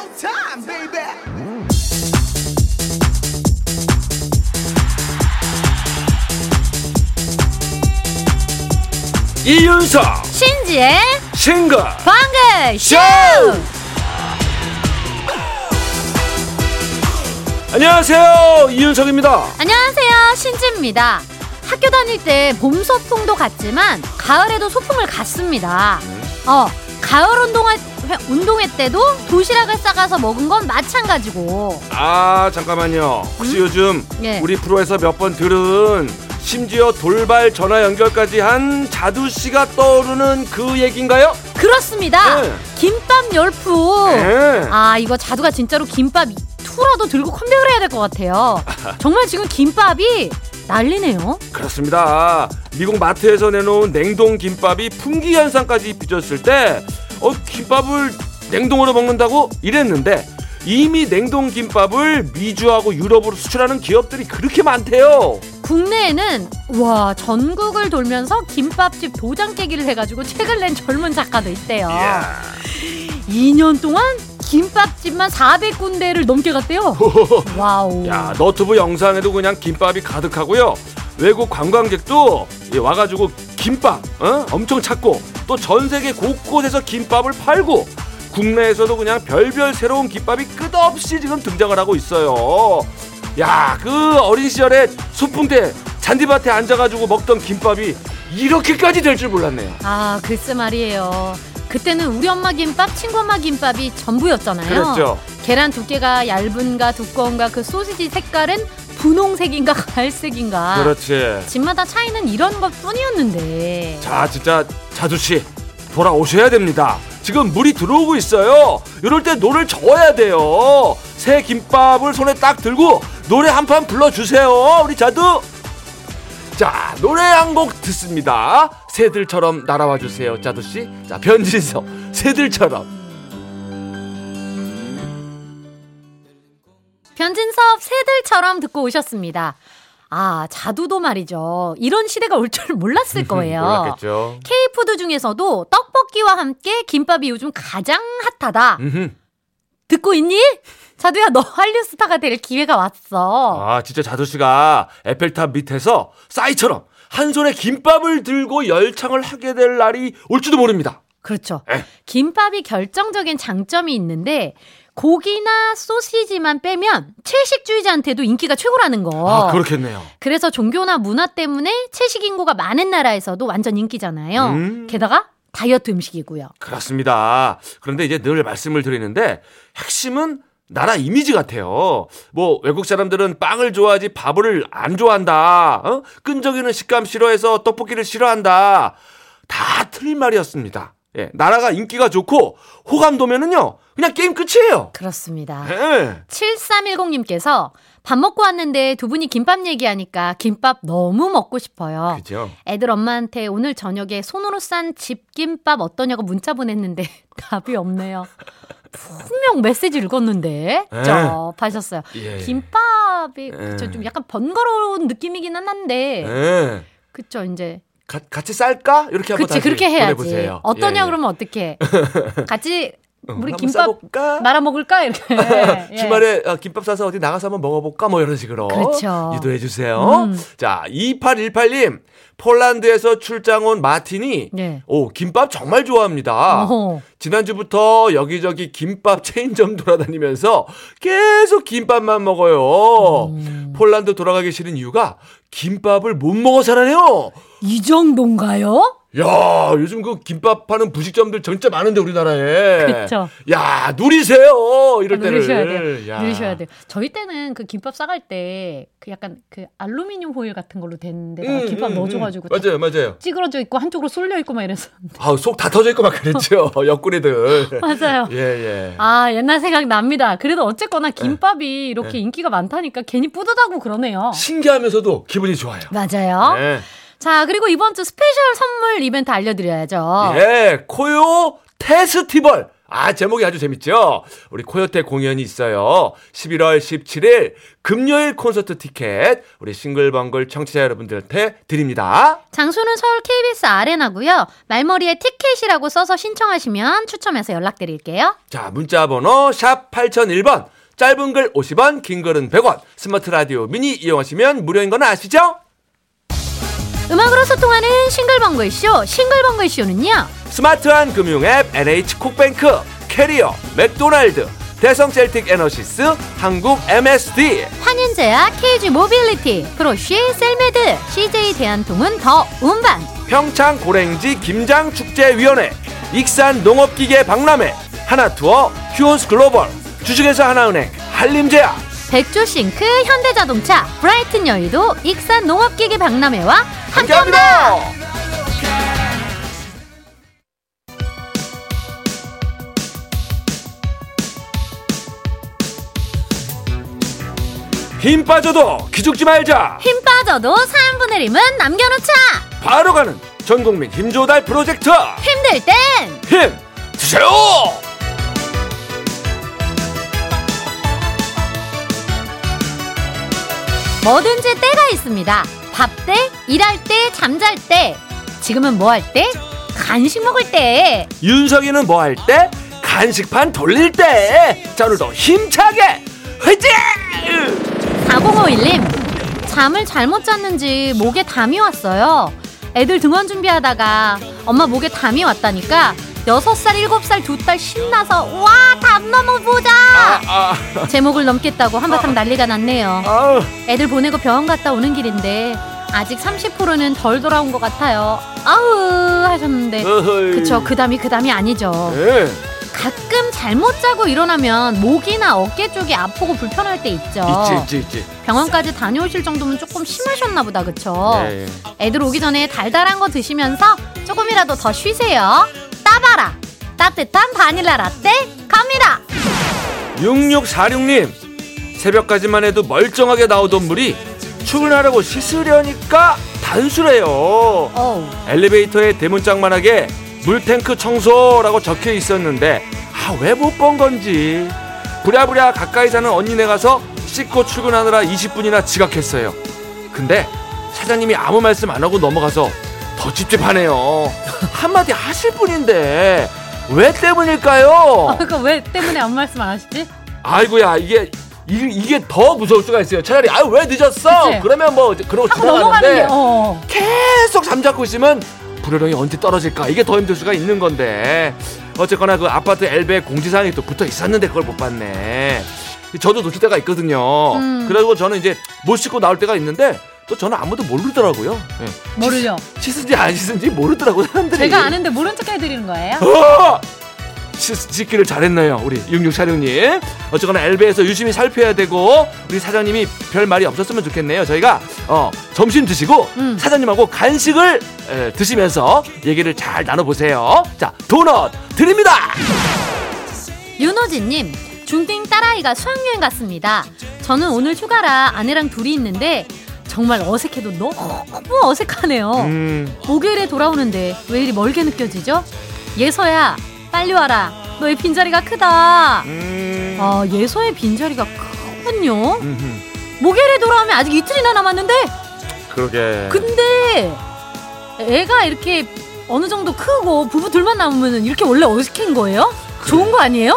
showtime, baby. 이윤석 신지의 싱글 방글 쇼! 안녕하세요 이윤석입니다 안녕하세요. 신지입니다. 학교 다닐 때 봄 소풍도 갔지만 가을에도 소풍을 갔습니다. 어, 가을 운동회, 운동회 때도 도시락을 싸가서 먹은 건 마찬가지고. 아 잠깐만요 혹시 요즘 예. 우리 프로에서 몇 번 들은 심지어 돌발 전화 연결까지 한 자두 씨가 떠오르는 그 얘기인가요? 그렇습니다. 네. 김밥 열풍. 네. 아, 이거 자두가 진짜로 김밥 투라도 들고 컴백을 해야 될 것 같아요. 정말 지금 김밥이 난리네요. 그렇습니다. 미국 마트에서 내놓은 냉동 김밥이 품귀 현상까지 빚었을 때, 어, 김밥을 냉동으로 먹는다고 이랬는데, 이미 냉동 김밥을 미주하고 유럽으로 수출하는 기업들이 그렇게 많대요. 국내에는 와 전국을 돌면서 김밥집 도장 깨기를 해가지고 책을 낸 젊은 작가도 있대요. 이야. 2년 동안 김밥집만 400군데를 넘게 갔대요. 와우. 야, 너튜브 영상에도 그냥 김밥이 가득하고요. 외국 관광객도 이 와가지고 김밥 어? 엄청 찾고 또 전 세계 곳곳에서 김밥을 팔고 국내에서도 그냥 별별 새로운 김밥이 끝없이 지금 등장을 하고 있어요. 야, 그 어린 시절에 소풍 때 잔디밭에 앉아가지고 먹던 김밥이 이렇게까지 될 줄 몰랐네요. 아 글쎄 말이에요. 그때는 우리 엄마 김밥, 친구 엄마 김밥이 전부였잖아요. 그랬죠. 계란 두께가 얇은가 두꺼운가 그 소시지 색깔은 분홍색인가 갈색인가. 그렇지. 집마다 차이는 이런 것 뿐이었는데. 자, 진짜 자두 씨 돌아오셔야 됩니다. 지금 물이 들어오고 있어요. 이럴 때 노래를 저어야 돼요. 새 김밥을 손에 딱 들고 노래 한 판 불러주세요. 우리 자두. 자, 노래 한 곡 듣습니다. 새들처럼 날아와 주세요, 자두 씨. 자, 변진서 새들처럼. 변진섭 새들처럼 듣고 오셨습니다. 아, 자두도 말이죠. 이런 시대가 올 줄 몰랐을 거예요. 몰랐겠죠. K푸드 중에서도 떡볶이와 함께 김밥이 요즘 가장 핫하다. 듣고 있니? 자두야, 너 한류 스타가 될 기회가 왔어. 아, 진짜 자두 씨가 에펠탑 밑에서 싸이처럼 한 손에 김밥을 들고 열창을 하게 될 날이 올지도 모릅니다. 그렇죠. 에. 김밥이 결정적인 장점이 있는데 고기나 소시지만 빼면 채식주의자한테도 인기가 최고라는 거. 아, 그렇겠네요. 그래서 종교나 문화 때문에 채식 인구가 많은 나라에서도 완전 인기잖아요. 음. 게다가 다이어트 음식이고요. 그렇습니다. 그런데 이제 늘 말씀을 드리는데 핵심은 나라 이미지 같아요. 뭐 외국 사람들은 빵을 좋아하지 밥을 안 좋아한다. 어? 끈적이는 식감 싫어해서 떡볶이를 싫어한다. 다 틀린 말이었습니다. 예, 나라가 인기가 좋고 호감도면은요. 그냥 게임 끝이에요. 그렇습니다. 예. 7310님께서 밥 먹고 왔는데 두 분이 김밥 얘기하니까 김밥 너무 먹고 싶어요. 그죠? 애들 엄마한테 오늘 저녁에 손으로 싼 집김밥 어떠냐고 문자 보냈는데 답이 없네요. 분명 메시지 읽었는데 에. 쩝하셨어요. 예. 김밥이 에. 그쵸, 좀 약간 번거로운 느낌이기는 한데 예. 그쵸 이제 가- 같이 쌀까? 이렇게 한번 그치 그렇게 해야지. 보내보세요. 어떠냐 예, 예. 그러면 어떻게 같이 어, 우리 김밥 싸볼까? 말아 먹을까 이렇게 예. 주말에 어, 김밥 싸서 어디 나가서 한번 먹어볼까? 뭐 이런 식으로 그렇죠. 유도해 주세요. 음. 자, 2818님. 폴란드에서 출장 온 마틴이 네. 오, 김밥 정말 좋아합니다. 어허. 지난주부터 여기저기 김밥 체인점 돌아다니면서 계속 김밥만 먹어요. 음. 폴란드 돌아가기 싫은 이유가 김밥을 못 먹어서라네요. 이 정도인가요? 야, 요즘 그 김밥 파는 부식점들 진짜 많은데 우리나라에. 그쵸. 야, 누리세요. 이럴 때를. 누리셔야 돼요. 야. 누리셔야 돼요. 저희 때는 그 김밥 싸갈 때 그 약간 그 알루미늄 호일 같은 걸로 된 데다가 음, 김밥 음, 넣어줘가지고 음. 맞아요, 맞아요. 찌그러져 있고 한쪽으로 쏠려 있고 막 이랬었는데. 아, 속 다 터져 있고 막 그랬죠. 옆구리들. 맞아요. 예, 예. 아 옛날 생각 납니다. 그래도 어쨌거나 김밥이 이렇게 인기가 많다니까 괜히 뿌듯하고 그러네요. 신기하면서도 기분이 좋아요. 맞아요. 네. 자 그리고 이번 주 스페셜 선물 이벤트 알려드려야죠. 예, 코요태스티벌. 아, 제목이 아주 재밌죠? 우리 코요태 공연이 있어요. 11월 17일 금요일 콘서트 티켓 우리 싱글벙글 청취자 여러분들한테 드립니다. 장소는 서울 KBS 아레나고요. 말머리에 티켓이라고 써서 신청하시면 추첨해서 연락드릴게요. 자, 문자 번호 샵 8001번. 짧은 글 50원, 긴 글은 100원. 스마트 라디오 미니 이용하시면 무료인 건 아시죠? 음악으로 소통하는 싱글벙글 쇼. 싱글벙글 쇼는요. 스마트한 금융 앱 NH 콕뱅크, 캐리어, 맥도날드, 대성 셀틱 에너시스, 한국 MSD, 환인제약 KG 모빌리티, 프로쉬 셀메드, CJ 대한통운 더 운반. 평창 고랭지 김장 축제위원회, 익산 농업기계 박람회, 하나투어, 휴스 글로벌, 주식회사 하나은행, 한림제약, 백조싱크 현대자동차 브라이튼 여의도 익산 농업기계 박람회와 함께합니다. 힘 빠져도 기죽지 말자. 힘 빠져도 3분의 1은 남겨놓자. 바로 가는 전국민 힘조달 프로젝트 힘들 땐힘 드세요. 뭐든지 때가 있습니다. 밥 때, 일할 때, 잠잘 때. 지금은 뭐 할 때? 간식 먹을 때. 윤석이는 뭐 할 때? 간식판 돌릴 때. 자 오늘도 힘차게 화이팅! 4051님, 잠을 잘못 잤는지 목에 담이 왔어요. 애들 등원 준비하다가 엄마 목에 담이 왔다니까 6살, 7살 두 딸 신나서 와, 담 넘어보자! 아, 제목을 넘겠다고 한바탕 난리가 났네요. 아, 애들 보내고 병원 갔다 오는 길인데 아직 30%는 덜 돌아온 것 같아요. 아우 하셨는데 어허이. 그쵸 그 담이 그 담이 아니죠. 네. 가끔 잘못 자고 일어나면 목이나 어깨 쪽이 아프고 불편할 때 있죠. 있지 있지 있지. 병원까지 다녀오실 정도면 조금 심하셨나 보다 그쵸? 예, 예. 애들 오기 전에 달달한 거 드시면서 조금이라도 더 쉬세요. 따바라 따뜻한 바닐라 라떼 갑니다. 6646님 새벽까지만 해도 멀쩡하게 나오던 물이 출근하려고 씻으려니까 단수래요. 어우 엘리베이터에 대문짝만하게 물탱크 청소라고 적혀 있었는데 아 왜 못 본 건지 부랴부랴 가까이 사는 언니네 가서 씻고 출근하느라 20분이나 지각했어요. 근데 사장님이 아무 말씀 안 하고 넘어가서 더 찝찝하네요. 한마디 하실 분인데 왜 때문일까요? 그거 왜 때문에 아무 말씀 안 하시지? 아이고야 이게 이, 이게 더 무서울 수가 있어요. 차라리 아유 왜 늦었어? 그치? 그러면 뭐 그러고 지나가는데 어. 계속 잠자고 있으면 불효령이 언제 떨어질까 이게 더 힘들 수가 있는 건데 어쨌거나 그 아파트 엘베 공지사항이 또 붙어 있었는데 그걸 못 봤네. 저도 놓칠 때가 있거든요. 음. 그래가지고 저는 이제 못 씻고 나올 때가 있는데 또 저는 아무도 모르더라고요. 예. 뭐를요? 씻은지 안 씻은지 모르더라고 사람들이. 제가 아는데 모른 척 해드리는 거예요? 어! 씻- 씻기를 잘했네요 우리 66 사령님 어쨌거나 엘베에서 유심히 살펴야 되고 우리 사장님이 별 말이 없었으면 좋겠네요 저희가 어, 점심 드시고 음. 사장님하고 간식을 에, 드시면서 얘기를 잘 나눠보세요 자 도넛 드립니다 윤호진님, 중딩 딸아이가 수학여행 갔습니다. 저는 오늘 휴가라 아내랑 둘이 있는데 정말 어색해도 너무 어색하네요. 음, 목요일에 돌아오는데 왜 이리 멀게 느껴지죠? 예서야, 빨리 와라. 너의 빈자리가 크다. 음, 아, 예서의 빈자리가 크군요. 음흠. 목요일에 돌아오면 아직 이틀이나 남았는데, 그러게 근데 애가 이렇게 어느 정도 크고 부부 둘만 남으면 이렇게 원래 어색한 거예요? 좋은 거 아니에요?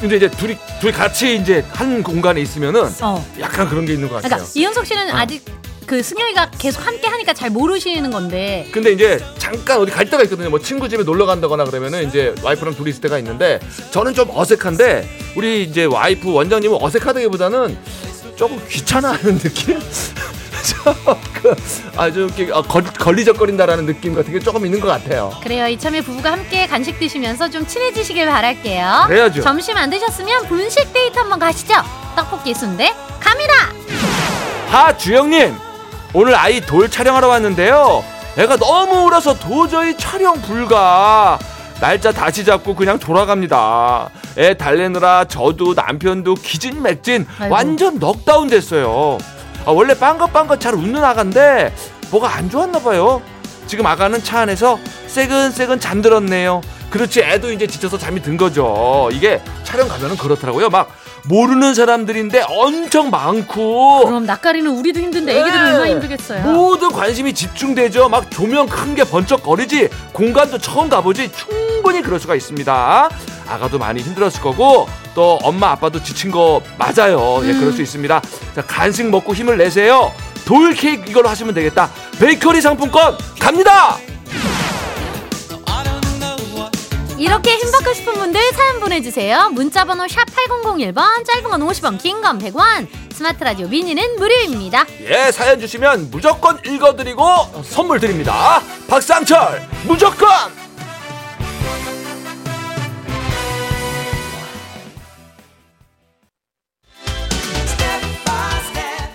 근데 이제 둘이 둘이 같이 이제 한 공간에 있으면은 어. 약간 그런 게 있는 것 같아요 그러니까 이현석 씨는 어. 아직 그 승혁이가 계속 함께 하니까 잘 모르시는 건데 근데 이제 잠깐 어디 갈 때가 있거든요. 뭐 친구 집에 놀러 간다거나 그러면은 이제 와이프랑 둘이 있을 때가 있는데 저는 좀 어색한데 우리 이제 와이프 원장님은 어색하다기보다는 조금 귀찮아하는 느낌? 아주 걸, 걸리적거린다라는 느낌 같은 게 조금 있는 것 같아요. 그래요 이참에 부부가 함께 간식 드시면서 좀 친해지시길 바랄게요 그래야죠. 점심 안 드셨으면 분식 데이트 한번 가시죠 떡볶이 순대 갑니다 하 주영님 오늘 아이 돌 촬영하러 왔는데요. 애가 너무 울어서 도저히 촬영 불가. 날짜 다시 잡고 그냥 돌아갑니다. 애 달래느라 저도 남편도 기진맥진 아이고. 완전 넉다운 됐어요. 아, 원래 빵긋빵긋 잘 웃는 아가인데 뭐가 안 좋았나 봐요. 지금 아가는 차 안에서 새근새근 잠들었네요. 그렇지 애도 이제 지쳐서 잠이 든 거죠. 이게 촬영 가면은 그렇더라고요. 막 모르는 사람들인데 엄청 많고 그럼 낯가리는 우리도 힘든데 애기들은 네. 얼마나 힘들겠어요. 모든 관심이 집중되죠. 막 조명 큰 게 번쩍거리지. 공간도 처음 가보지. 충분히 그럴 수가 있습니다. 아가도 많이 힘들었을 거고 또 엄마 아빠도 지친 거 맞아요. 예, 그럴 수 있습니다. 자, 간식 먹고 힘을 내세요. 돌 케이크 이걸로 하시면 되겠다. 베이커리 상품권 갑니다. 이렇게 힘받고 싶은 분들 사연 보내주세요. 문자번호 샵 8001번, 짧은 건 50원, 긴 건 100원, 스마트 라디오 미니는 무료입니다. 예, 사연 주시면 무조건 읽어드리고 선물 드립니다. 박상철 무조건.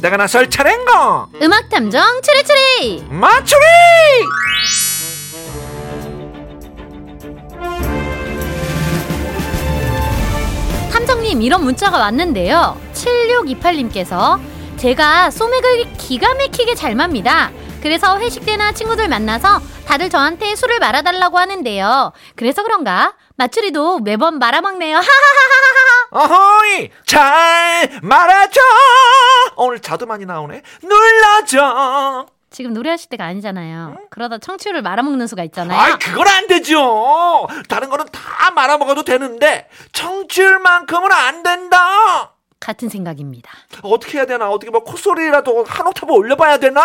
내가 나설 차례인가? 음악 탐정 추리추리. 맞추리! 탐정님 이런 문자가 왔는데요. 7628님께서 제가 소맥을 기가 막히게 잘 맙니다. 그래서 회식 때나 친구들 만나서 다들 저한테 술을 말아달라고 하는데요. 그래서 그런가? 마추리도 매번 말아먹네요. 하하하하하. 어허이 잘 말아줘 오늘 자도 많이 나오네 눌러줘 지금 노래하실 때가 아니잖아요. 그러다 청취율을 말아먹는 수가 있잖아요. 아이 그건 안 되죠 다른 거는 다 말아먹어도 되는데 청취율만큼은 안 된다 같은 생각입니다. 어떻게 해야 되나 어떻게 뭐 콧소리라도 한 옥타브 올려봐야 되나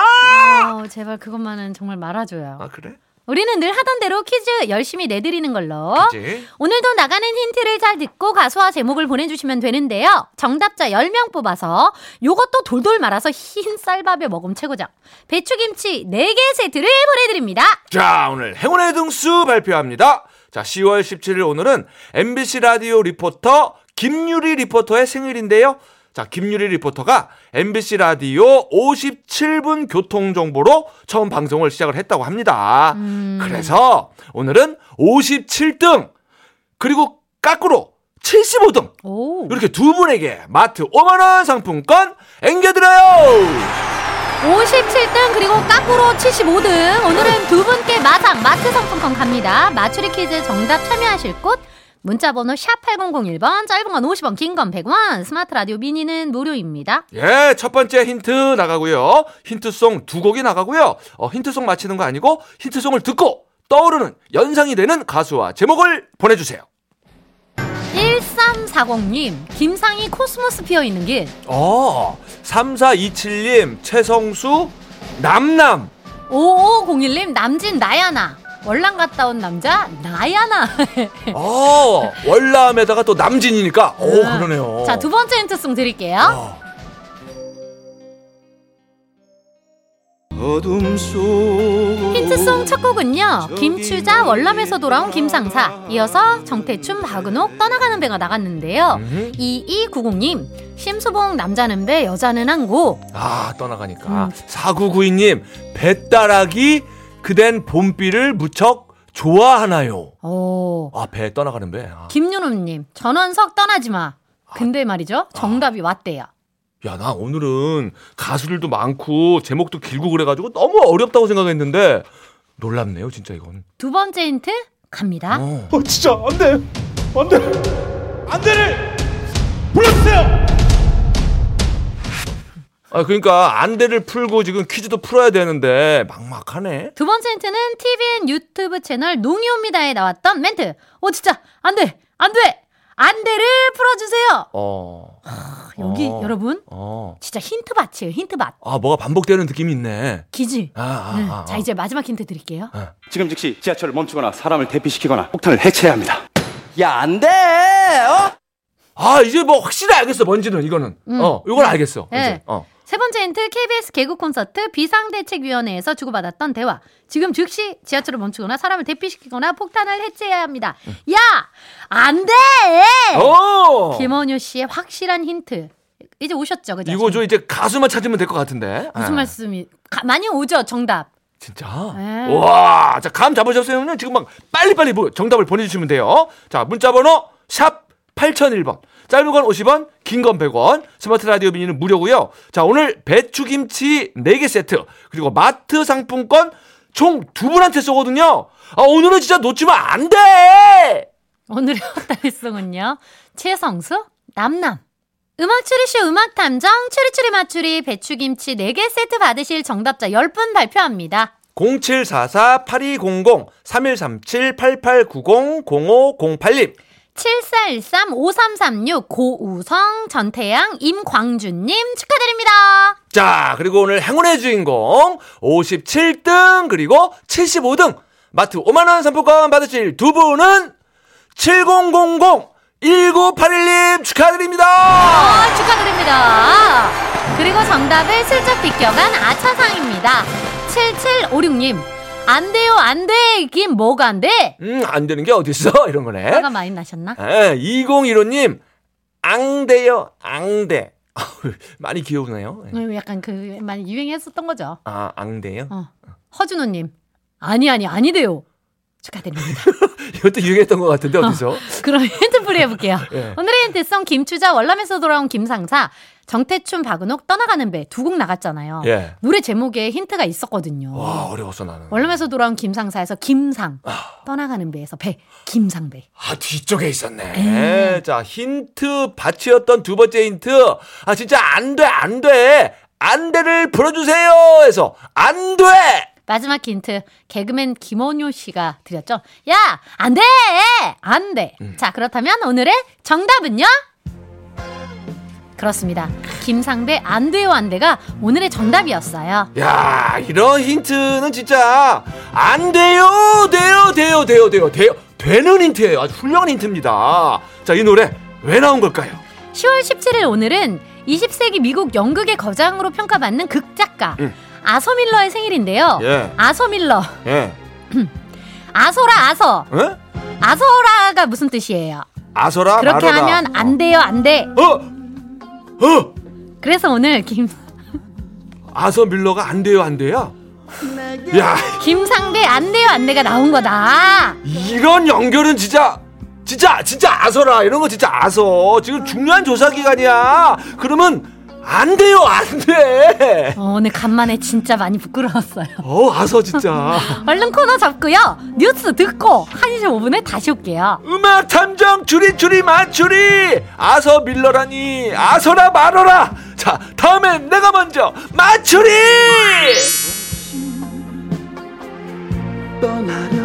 어, 제발 그것만은 정말 말아줘요. 아 그래? 우리는 늘 하던 대로 퀴즈 열심히 내드리는 걸로. 그치? 오늘도 나가는 힌트를 잘 듣고 가수와 제목을 보내주시면 되는데요. 정답자 10명 뽑아서 요것도 돌돌 말아서 흰 쌀밥에 먹으면 최고죠. 배추김치 4개 세트를 보내드립니다. 자, 오늘 행운의 등수 발표합니다. 자, 10월 17일 오늘은 MBC 라디오 리포터 김유리 리포터의 생일인데요. 자, 김유리 리포터가 MBC 라디오 57분 교통 정보로 처음 방송을 시작을 했다고 합니다. 그래서 오늘은 57등, 그리고 까꾸로 75등, 오. 이렇게 두 분에게 마트 5만 원 상품권 앵겨드려요! 57등 그리고 까꾸로 75등 오늘은 두 분께 마상 마트 상품권 갑니다. 맞추리 퀴즈 정답 참여하실 곳 문자번호 샵 8001번 짧은 건 50원 긴 건 100원 스마트 라디오 미니는 무료입니다. 예, 첫 번째 힌트 나가고요. 힌트송 두 곡이 나가고요. 어, 힌트송 맞히는 거 아니고 힌트송을 듣고 떠오르는 연상이 되는 가수와 제목을 보내주세요. 1340님 김상희 코스모스 피어 있는 길 어, 3427님, 최성수, 남남. 5501님 남진 나야나 월남 갔다 온 남자 나야나 어, 월남에다가 또 남진이니까. 오, 그러네요. 자 두 번째 힌트송 드릴게요 어. 속 힌트송 첫 곡은요 김추자 월남에서 돌아온 김상사 이어서 정태춘 박은옥 떠나가는 배가 나갔는데요 음. 2290님 심수봉 남자는 배 여자는 항고 아, 떠나가니까. 음. 4992님, 배따라기, 그댄 봄비를 무척 좋아하나요? 오 아, 배 떠나가는 배. 아. 김윤음님 전원석 떠나지 마 근데 말이죠 정답이 왔대요 야, 나 오늘은 가수들도 많고 제목도 길고 그래가지고 너무 어렵다고 생각했는데 놀랍네요, 진짜 이건. 두 번째 힌트 갑니다 어. 어, 진짜 안 돼 안 돼 안 돼를 불러주세요 아, 그러니까 안대를 풀고 지금 퀴즈도 풀어야 되는데 막막하네. 두 번째 힌트는 TVN 유튜브 채널 농이옵니다에 나왔던 멘트 오 진짜 안 돼 안 돼 안돼를 풀어주세요 어. 여기 어. 여러분 어. 진짜 힌트 밭이에요 힌트 밭 아, 뭐가 반복되는 느낌이 있네. 기지 아, 아, 네. 아, 자 아. 이제 마지막 힌트 드릴게요 지금 즉시 지하철을 멈추거나 사람을 대피시키거나 폭탄을 해체해야 합니다 야, 안 돼! 어? 아, 이제 뭐 확실히 알겠어, 뭔지는 이거는. 음. 어, 이건 알겠어. 네. 이제. 어. 세 번째 힌트 KBS 개국 콘서트 비상대책위원회에서 주고받았던 대화. 지금 즉시 지하철을 멈추거나 사람을 대피시키거나 폭탄을 해체해야 합니다. 야! 안 돼! 오! 김원효 씨의 확실한 힌트. 이제 오셨죠, 그죠? 이거 저 이제 가수만 찾으면 될 것 같은데. 무슨 아, 말씀이 가- 많이 오죠, 정답. 진짜? 네. 와, 자, 감 잡으셨으면 지금 막 빨리빨리 뭐 정답을 보내주시면 돼요. 자, 문자번호 샵 8001번. 짧은 건 50원, 긴 건 100원. 스마트 라디오 미니는 무료고요. 자, 오늘 배추김치 4개 세트, 그리고 마트 상품권 총 두 분한테 쏘거든요. 아, 오늘은 진짜 놓치면 안 돼! 오늘의 헛다리송은요. 최성수, 남남. 음악 추리쇼 음악 탐정 추리추리 맞추리 배추김치 4개 세트 받으실 정답자 10분 발표합니다. 0744-8200-3137-8890-0508님. 7413-5336 고우성 전태양 임광준님 축하드립니다. 자, 그리고 오늘 행운의 주인공 57등 그리고 75등 마트 5만 원 상품권 받으실 두 분은 7000 1981님 축하드립니다. 아, 축하드립니다. 그리고 정답을 슬쩍 비껴간 아차상입니다. 7756님 안 돼요 안 돼. 이긴 뭐가 안 돼? 음, 안 되는 게 어딨어? 이런 거네. 화가 많이 나셨나? 예, 2015님 앙대요. 앙대. 아우, 많이 귀여우네요. 예. 음, 약간 그 많이 유행했었던 거죠. 아, 앙대요? 어. 허준호님 아니 아니 아니 돼요. 축하드립니다. 이것도 유행했던 것 같은데 어디서? 그럼 힌트풀이 해볼게요. 예. 오늘의 힌트성 김추자 월남에서 돌아온 김상사 정태춘 박은옥 떠나가는 배 두 곡 나갔잖아요. 예. 노래 제목에 힌트가 있었거든요. 와, 어려웠어 나는. 월남에서 돌아온 김상사에서 김상 떠나가는 배에서 배 김상배. 아 뒤쪽에 있었네. 음. 자 힌트 받치였던 두 번째 힌트. 아 진짜 안 돼, 안 돼, 안 돼를 풀어주세요. 해서 안 돼. 마지막 힌트 개그맨 김원효 씨가 드렸죠. 야, 안 돼! 안 돼! 음. 자, 그렇다면 오늘의 정답은요? 그렇습니다. 김상배 안 돼요, 안 돼가 오늘의 정답이었어요. 야 이런 힌트는 진짜 안 돼요, 돼요, 돼요, 돼요, 돼요, 돼요. 되는 힌트예요. 아주 훌륭한 힌트입니다. 자 이 노래 왜 나온 걸까요? 10월 17일 오늘은 20세기 미국 연극의 거장으로 평가받는 극작가 음. 아서 밀러의 생일인데요. 예. 아서 밀러. 예. 아서라 아서. 어? 아서라가 무슨 뜻이에요? 아서라 그렇게 말어라. 하면 안 돼요, 안 돼. 어, 어. 그래서 오늘 김 아서 밀러가 안 돼요, 안 돼요. 야 김상배 안 돼요, 안 돼가 나온 거다. 이런 연결은 진짜 진짜 진짜 아서라 이런 거 진짜 아서 지금 중요한 조사 기간이야 그러면 안 돼요 안 돼 어, 오늘 간만에 진짜 많이 부끄러웠어요. 어 아서 진짜 얼른 코너 잡고요. 뉴스 듣고 1시 5분에 다시 올게요. 음악 탐정 추리 맞추리 아서 밀러라니 아서라 말어라 자 다음엔 내가 먼저 맞추리 떠나려